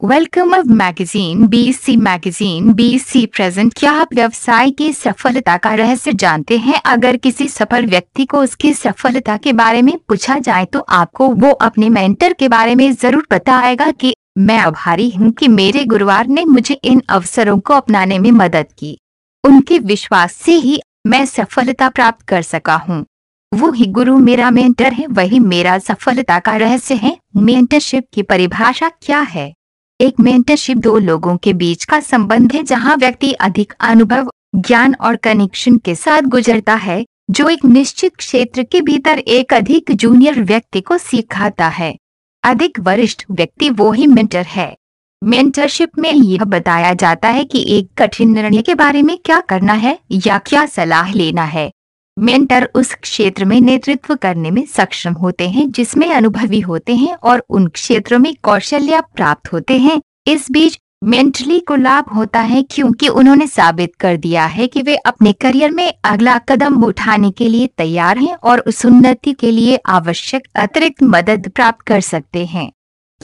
Welcome of magazine BC magazine BC present क्या आप व्यवसाय की सफलता का रहस्य जानते हैं? अगर किसी सफल व्यक्ति को उसकी सफलता के बारे में पूछा जाए तो आपको वो अपने मेंटर के बारे में ज़रूर बताएगा कि मैं आभारी हूँ कि मेरे गुरुवार ने मुझे इन अवसरों को अपनाने में मदद की। उनके विश्वास से ही मैं सफलता प्राप्त कर सका हूँ। वो ही गुरु मेरा मेंटर है, वही मेरा सफलता का रहस्य है। मेंटरशिप की परिभाषा क्या है? एक मेंटरशिप दो लोगों के बीच का संबंध है जहाँ व्यक्ति अधिक अनुभव, ज्ञान और कनेक्शन के साथ गुजरता है, जो एक निश्चित क्षेत्र के भीतर एक अधिक जूनियर व्यक्ति को सिखाता है। अधिक वरिष्ठ व्यक्ति वो ही मेंटर है। मेंटरशिप में यह बताया जाता है कि एक कठिन निर्णय के बारे में क्या करना है या क्या सलाह लेना है। मेंटर उस क्षेत्र में नेतृत्व करने में सक्षम होते हैं, जिसमें अनुभवी होते हैं और उन क्षेत्रों में कौशल्य प्राप्त होते हैं। इस बीच मेंटली को लाभ होता है क्योंकि उन्होंने साबित कर दिया है कि वे अपने करियर में अगला कदम उठाने के लिए तैयार हैं और उस उन्नति के लिए आवश्यक अतिरिक्त मदद प्राप्त कर सकते हैं।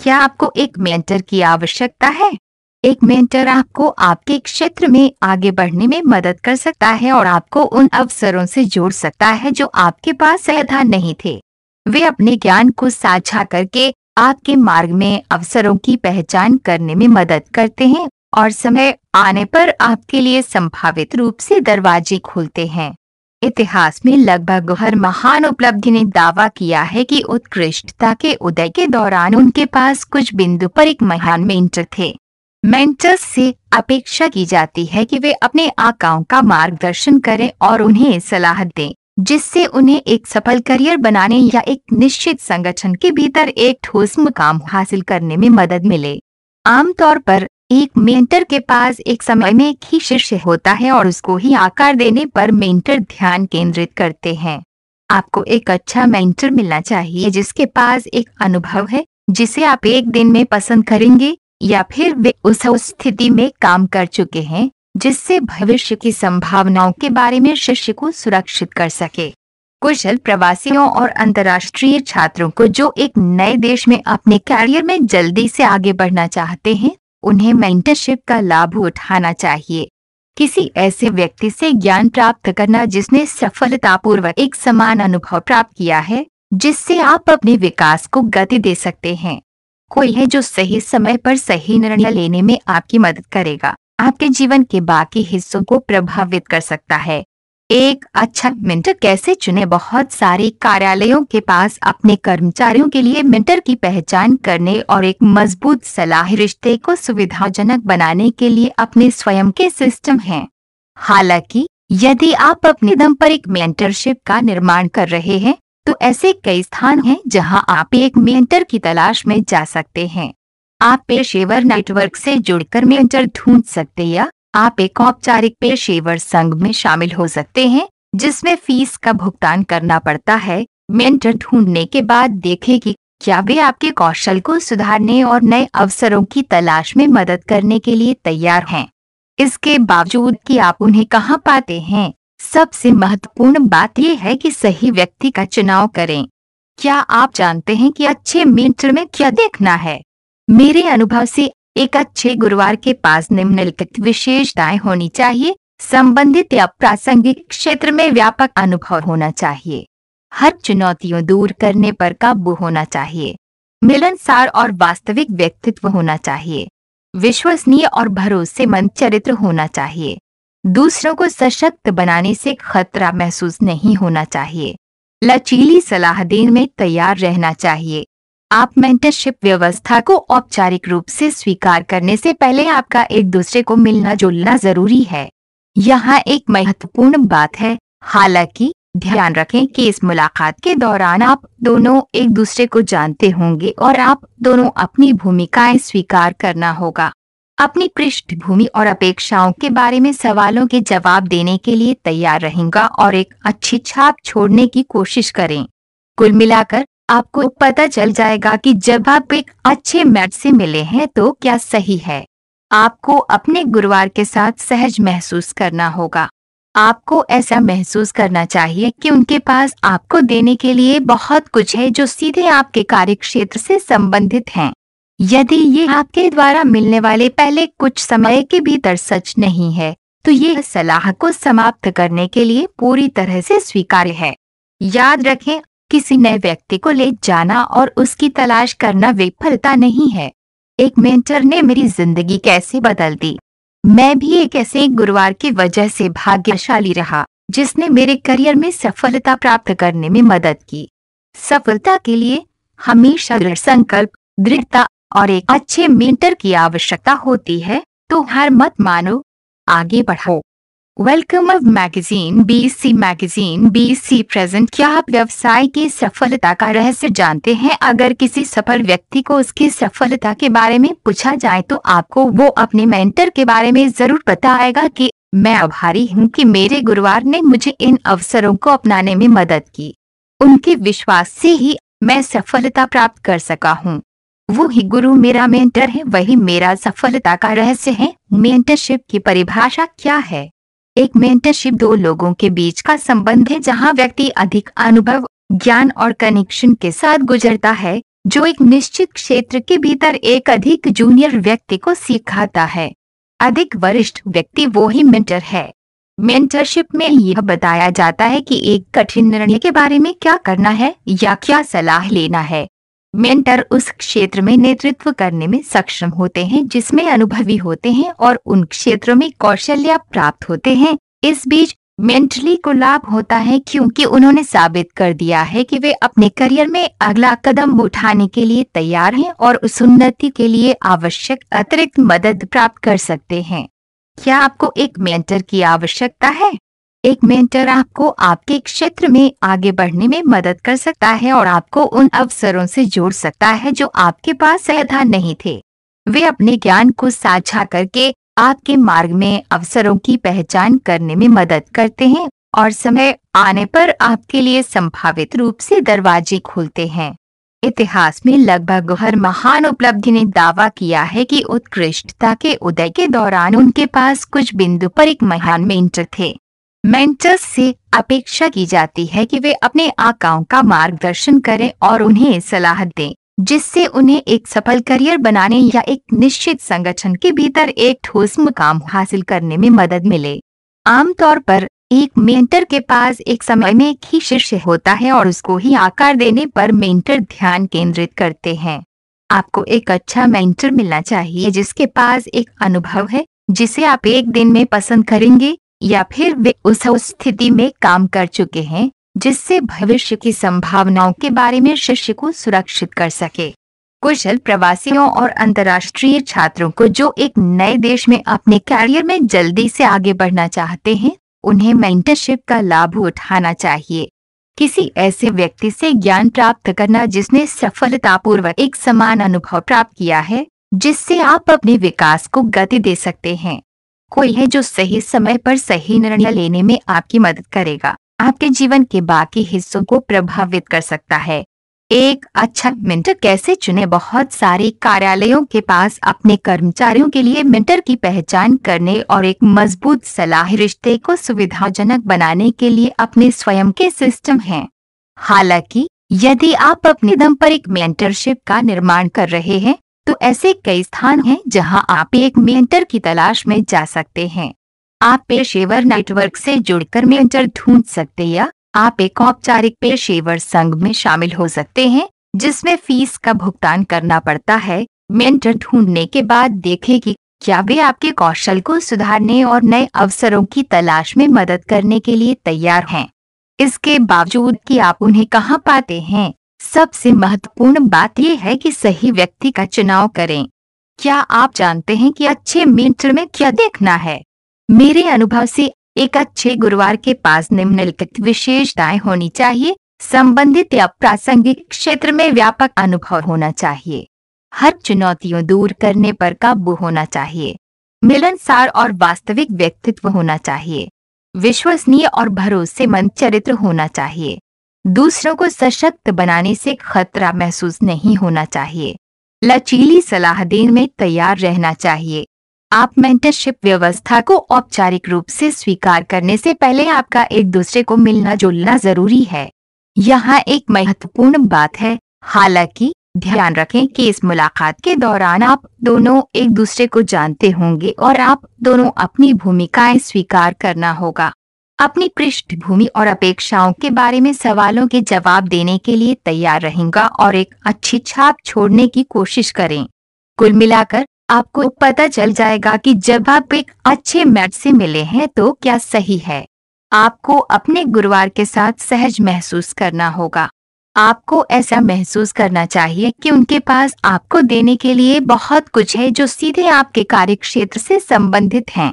क्या आपको एक मेंटर की आवश्यकता है? एक मेंटर आपको आपके क्षेत्र में आगे बढ़ने में मदद कर सकता है और आपको उन अवसरों से जोड़ सकता है जो आपके पास सहधा नहीं थे। वे अपने ज्ञान को साझा करके आपके मार्ग में अवसरों की पहचान करने में मदद करते हैं और समय आने पर आपके लिए संभावित रूप से दरवाजे खोलते हैं। इतिहास में लगभग हर महान उपलब्धि ने दावा किया है कि उत्कृष्टता के उदय के दौरान उनके पास कुछ बिंदु पर एक महान मेंटर थे। मेंटर्स से अपेक्षा की जाती है कि वे अपने आकाओं का मार्गदर्शन करें और उन्हें सलाह दें, जिससे उन्हें एक सफल करियर बनाने या एक निश्चित संगठन के भीतर एक ठोस मुकाम हासिल करने में मदद मिले। आमतौर पर, एक मेंटर के पास एक समय में एक ही शिष्य होता है और उसको ही आकार देने पर मेंटर ध्यान केंद्रित करते हैं। आपको एक अच्छा मेंटर मिलना चाहिए जिसके पास एक अनुभव है, जिसे आप एक दिन में पसंद करेंगे या फिर वे उस स्थिति में काम कर चुके हैं, जिससे भविष्य की संभावनाओं के बारे में शिष्य को सुरक्षित कर सके। कुशल प्रवासियों और अंतर्राष्ट्रीय छात्रों को जो एक नए देश में अपने कैरियर में जल्दी से आगे बढ़ना चाहते हैं, उन्हें मेंटरशिप का लाभ उठाना चाहिए। किसी ऐसे व्यक्ति से ज्ञान प्राप्त करना जिसने सफलतापूर्वक एक समान अनुभव प्राप्त किया है, जिससे आप अपने विकास को गति दे सकते हैं। कोई है जो सही समय पर सही निर्णय लेने में आपकी मदद करेगा। आपके जीवन के बाकी हिस्सों को प्रभावित कर सकता है। एक अच्छा मेंटर कैसे चुने? बहुत सारे कार्यालयों के पास अपने कर्मचारियों के लिए मेंटर की पहचान करने और एक मज़बूत सलाह रिश्ते को सुविधाजनक बनाने के लिए अपने स्वयं के सिस्टम हैं। हालाँकि, यदि आप अपने दम पर एक मेंटरशिप का निर्माण कर रहे हैं तो ऐसे कई स्थान हैं जहाँ आप एक मेंटर की तलाश में जा सकते हैं। आप पेशेवर नेटवर्क से जुड़कर मेंटर ढूंढ सकते या आप एक औपचारिक पेशेवर संघ में शामिल हो सकते हैं, जिसमें फ़ीस का भुगतान करना पड़ता है। मेंटर ढूँढने के बाद देखें कि क्या वे आपके कौशल को सुधारने और नए अवसरों की तलाश में मदद करने के लिए तैयार हैं। इसके बावजूद कि आप उन्हें कहाँ पाते हैं सबसे महत्वपूर्ण बात यह है कि सही व्यक्ति का चुनाव करें। क्या आप जानते हैं कि अच्छे मेंटर में क्या देखना है? मेरे अनुभव से, एक अच्छे गुरुवार के पास निम्नलिखित विशेषताएँ होनी चाहिए, संबंधित या प्रासंगिक क्षेत्र में व्यापक अनुभव होना चाहिए। हर चुनौतियों दूर करने पर काबू होना चाहिए। मिलनसार और वास्तविक व्यक्तित्व होना चाहिए। विश्वसनीय और भरोसेमंद चरित्र होना चाहिए। दूसरों को सशक्त बनाने से खतरा महसूस नहीं होना चाहिए। लचीली सलाह देने में तैयार रहना चाहिए। आप मेंटरशिप व्यवस्था को औपचारिक रूप से स्वीकार करने से पहले आपका एक दूसरे को मिलना जुलना ज़रूरी है। यहाँ एक महत्वपूर्ण बात है, हालाँकि ध्यान रखें कि इस मुलाकात के दौरान आप दोनों एक दूसरे को जानते होंगे और आप दोनों अपनी भूमिकाएँ स्वीकार करना होगा। अपनी पृष्ठभूमि और अपेक्षाओं के बारे में सवालों के जवाब देने के लिए तैयार रहेगा और एक अच्छी छाप छोड़ने की कोशिश करें। कुल मिलाकर, आपको पता चल जाएगा कि जब आप एक अच्छे मैच से मिले हैं तो क्या सही है। आपको अपने गुरुवार के साथ सहज महसूस करना होगा। आपको ऐसा महसूस करना चाहिए कि उनके पास आपको देने के लिए बहुत कुछ है जो सीधे आपके कार्य क्षेत्र से संबंधित हैं। यदि ये आपके द्वारा मिलने वाले पहले कुछ समय के भीतर सच नहीं है तो ये सलाह को समाप्त करने के लिए पूरी तरह से स्वीकार्य है। याद रखें, किसी नए व्यक्ति को ले जाना और उसकी तलाश करना विफलता नहीं है। एक मेंटर ने मेरी ज़िंदगी कैसे बदल दी। मैं भी एक ऐसे गुरुवार की वजह से भाग्यशाली रहा, जिसने मेरे करियर में सफलता प्राप्त करने में मदद की। सफलता के लिए हमेशा दृढ़ संकल्प, दृढ़ता और एक अच्छे मेंटर की आवश्यकता होती है तो हार मत मानो। आगे बढ़ो welcome of magazine BC magazine BC present क्या आप व्यवसाय की सफलता का रहस्य जानते हैं? अगर किसी सफल व्यक्ति को उसकी सफलता के बारे में पूछा जाए तो आपको वो अपने मेंटर के बारे में ज़रूर बताएगा कि मैं आभारी हूँ कि मेरे गुरुवार ने मुझे इन अवसरों को अपनाने में मदद की। उनके विश्वास से ही मैं सफलता प्राप्त कर सका हूँ। वो ही गुरु मेरा मेंटर है, वही मेरा सफलता का रहस्य है। मेंटरशिप की परिभाषा क्या है? एक मेंटरशिप दो लोगों के बीच का संबंध है, जहाँ व्यक्ति अधिक अनुभव, ज्ञान और कनेक्शन के साथ गुजरता है, जो एक निश्चित क्षेत्र के भीतर एक अधिक जूनियर व्यक्ति को सिखाता है। अधिक वरिष्ठ व्यक्ति वो ही मेंटर है। मेंटरशिप में यह बताया जाता है कि एक कठिन निर्णय के बारे में क्या करना है या क्या सलाह लेना है। मेंटर उस क्षेत्र में नेतृत्व करने में सक्षम होते हैं, जिसमें अनुभवी होते हैं और उन क्षेत्रों में कौशल्य प्राप्त होते हैं। इस बीच मेंटली को लाभ होता है क्योंकि उन्होंने साबित कर दिया है कि वे अपने करियर में अगला कदम उठाने के लिए तैयार हैं और उस उन्नति के लिए आवश्यक अतिरिक्त मदद प्राप्त कर सकते हैं। क्या आपको एक मेंटर की आवश्यकता है? एक मेंटर आपको आपके क्षेत्र में आगे बढ़ने में मदद कर सकता है और आपको उन अवसरों से जोड़ सकता है जो आपके पास सहधा नहीं थे। वे अपने ज्ञान को साझा करके आपके मार्ग में अवसरों की पहचान करने में मदद करते हैं और समय आने पर आपके लिए संभावित रूप से दरवाजे खोलते हैं। इतिहास में लगभग हर महान उपलब्धि ने दावा किया है कि उत्कृष्टता के उदय के दौरान उनके पास कुछ बिंदु पर एक महान मेंटर थे। मेंटर्स से अपेक्षा की जाती है कि वे अपने आकाओं का मार्गदर्शन करें और उन्हें सलाह दें, जिससे उन्हें एक सफल करियर बनाने या एक निश्चित संगठन के भीतर एक ठोस मुकाम हासिल करने में मदद मिले। आमतौर पर, एक मेंटर के पास एक समय में एक ही शिष्य होता है और उसको ही आकार देने पर मेंटर ध्यान केंद्रित करते हैं। आपको एक अच्छा मेंटर मिलना चाहिए जिसके पास एक अनुभव है, जिसे आप एक दिन में पसंद करेंगे या फिर वे उस स्थिति में काम कर चुके हैं, जिससे भविष्य की संभावनाओं के बारे में शिष्य को सुरक्षित कर सके। कुशल प्रवासियों और अंतर्राष्ट्रीय छात्रों को जो एक नए देश में अपने कैरियर में जल्दी से आगे बढ़ना चाहते हैं, उन्हें मेंटरशिप का लाभ उठाना चाहिए। किसी ऐसे व्यक्ति से ज्ञान प्राप्त करना जिसने सफलतापूर्वक एक समान अनुभव प्राप्त किया है, जिससे आप अपने विकास को गति दे सकते हैं। कोई है जो सही समय पर सही निर्णय लेने में आपकी मदद करेगा। आपके जीवन के बाकी हिस्सों को प्रभावित कर सकता है। एक अच्छा मेंटर कैसे चुने? बहुत सारे कार्यालयों के पास अपने कर्मचारियों के लिए मेंटर की पहचान करने और एक मज़बूत सलाह रिश्ते को सुविधाजनक बनाने के लिए अपने स्वयं के सिस्टम हैं। हालाँकि, यदि आप अपने दम पर एक मेंटरशिप का निर्माण कर रहे हैं तो ऐसे कई स्थान हैं जहाँ आप एक मेंटर की तलाश में जा सकते हैं। आप पेशेवर नेटवर्क से जुड़कर मेंटर ढूंढ सकते हैं या आप एक औपचारिक पेशेवर संघ में शामिल हो सकते हैं, जिसमें फ़ीस का भुगतान करना पड़ता है। मेंटर ढूँढने के बाद देखें कि क्या वे आपके कौशल को सुधारने और नए अवसरों की तलाश में मदद करने के लिए तैयार हैं। इसके बावजूद कि आप उन्हें कहाँ पाते हैं सबसे महत्वपूर्ण बात यह है कि सही व्यक्ति का चुनाव करें। क्या आप जानते हैं कि अच्छे मेंटर में क्या देखना है? मेरे अनुभव से, एक अच्छे गुरुवार के पास निम्नलिखित विशेषताएँ होनी चाहिए, संबंधित या प्रासंगिक क्षेत्र में व्यापक अनुभव होना चाहिए। हर चुनौतियों दूर करने पर काबू होना चाहिए। मिलनसार और वास्तविक व्यक्तित्व होना चाहिए। विश्वसनीय और भरोसेमंद चरित्र होना चाहिए। दूसरों को सशक्त बनाने से खतरा महसूस नहीं होना चाहिए। लचीली सलाह देने में तैयार रहना चाहिए। आप मेंटरशिप व्यवस्था को औपचारिक रूप से स्वीकार करने से पहले आपका एक दूसरे को मिलना जुलना ज़रूरी है। यहाँ एक महत्वपूर्ण बात है, हालाँकि ध्यान रखें कि इस मुलाकात के दौरान आप दोनों एक दूसरे को जानते होंगे और आप दोनों अपनी भूमिकाएँ स्वीकार करना होगा। अपनी पृष्ठभूमि और अपेक्षाओं के बारे में सवालों के जवाब देने के लिए तैयार रहेंगा और एक अच्छी छाप छोड़ने की कोशिश करें। कुल मिलाकर, आपको पता चल जाएगा कि जब आप एक अच्छे मैच से मिले हैं तो क्या सही है। आपको अपने गुरुवार के साथ सहज महसूस करना होगा। आपको ऐसा महसूस करना चाहिए कि उनके पास आपको देने के लिए बहुत कुछ है जो सीधे आपके कार्य क्षेत्र से संबंधित हैं।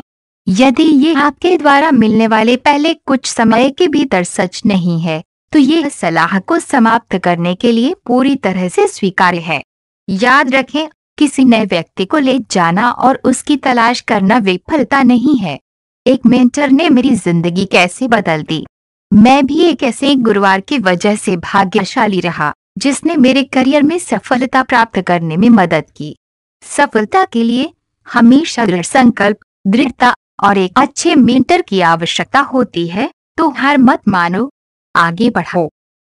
यदि ये आपके द्वारा मिलने वाले पहले कुछ समय के भीतर सच नहीं है तो ये सलाह को समाप्त करने के लिए पूरी तरह से स्वीकार्य है। याद रखें, किसी नए व्यक्ति को ले जाना और उसकी तलाश करना विफलता नहीं है। एक मेंटर ने मेरी ज़िंदगी कैसे बदल दी। मैं भी एक ऐसे गुरुवार की वजह से भाग्यशाली रहा, जिसने मेरे करियर में सफलता प्राप्त करने में मदद की। सफलता के लिए हमेशा दृढ़ संकल्प, दृढ़ता और एक अच्छे मेंटर की आवश्यकता होती है तो हर मत मानो। आगे बढ़ो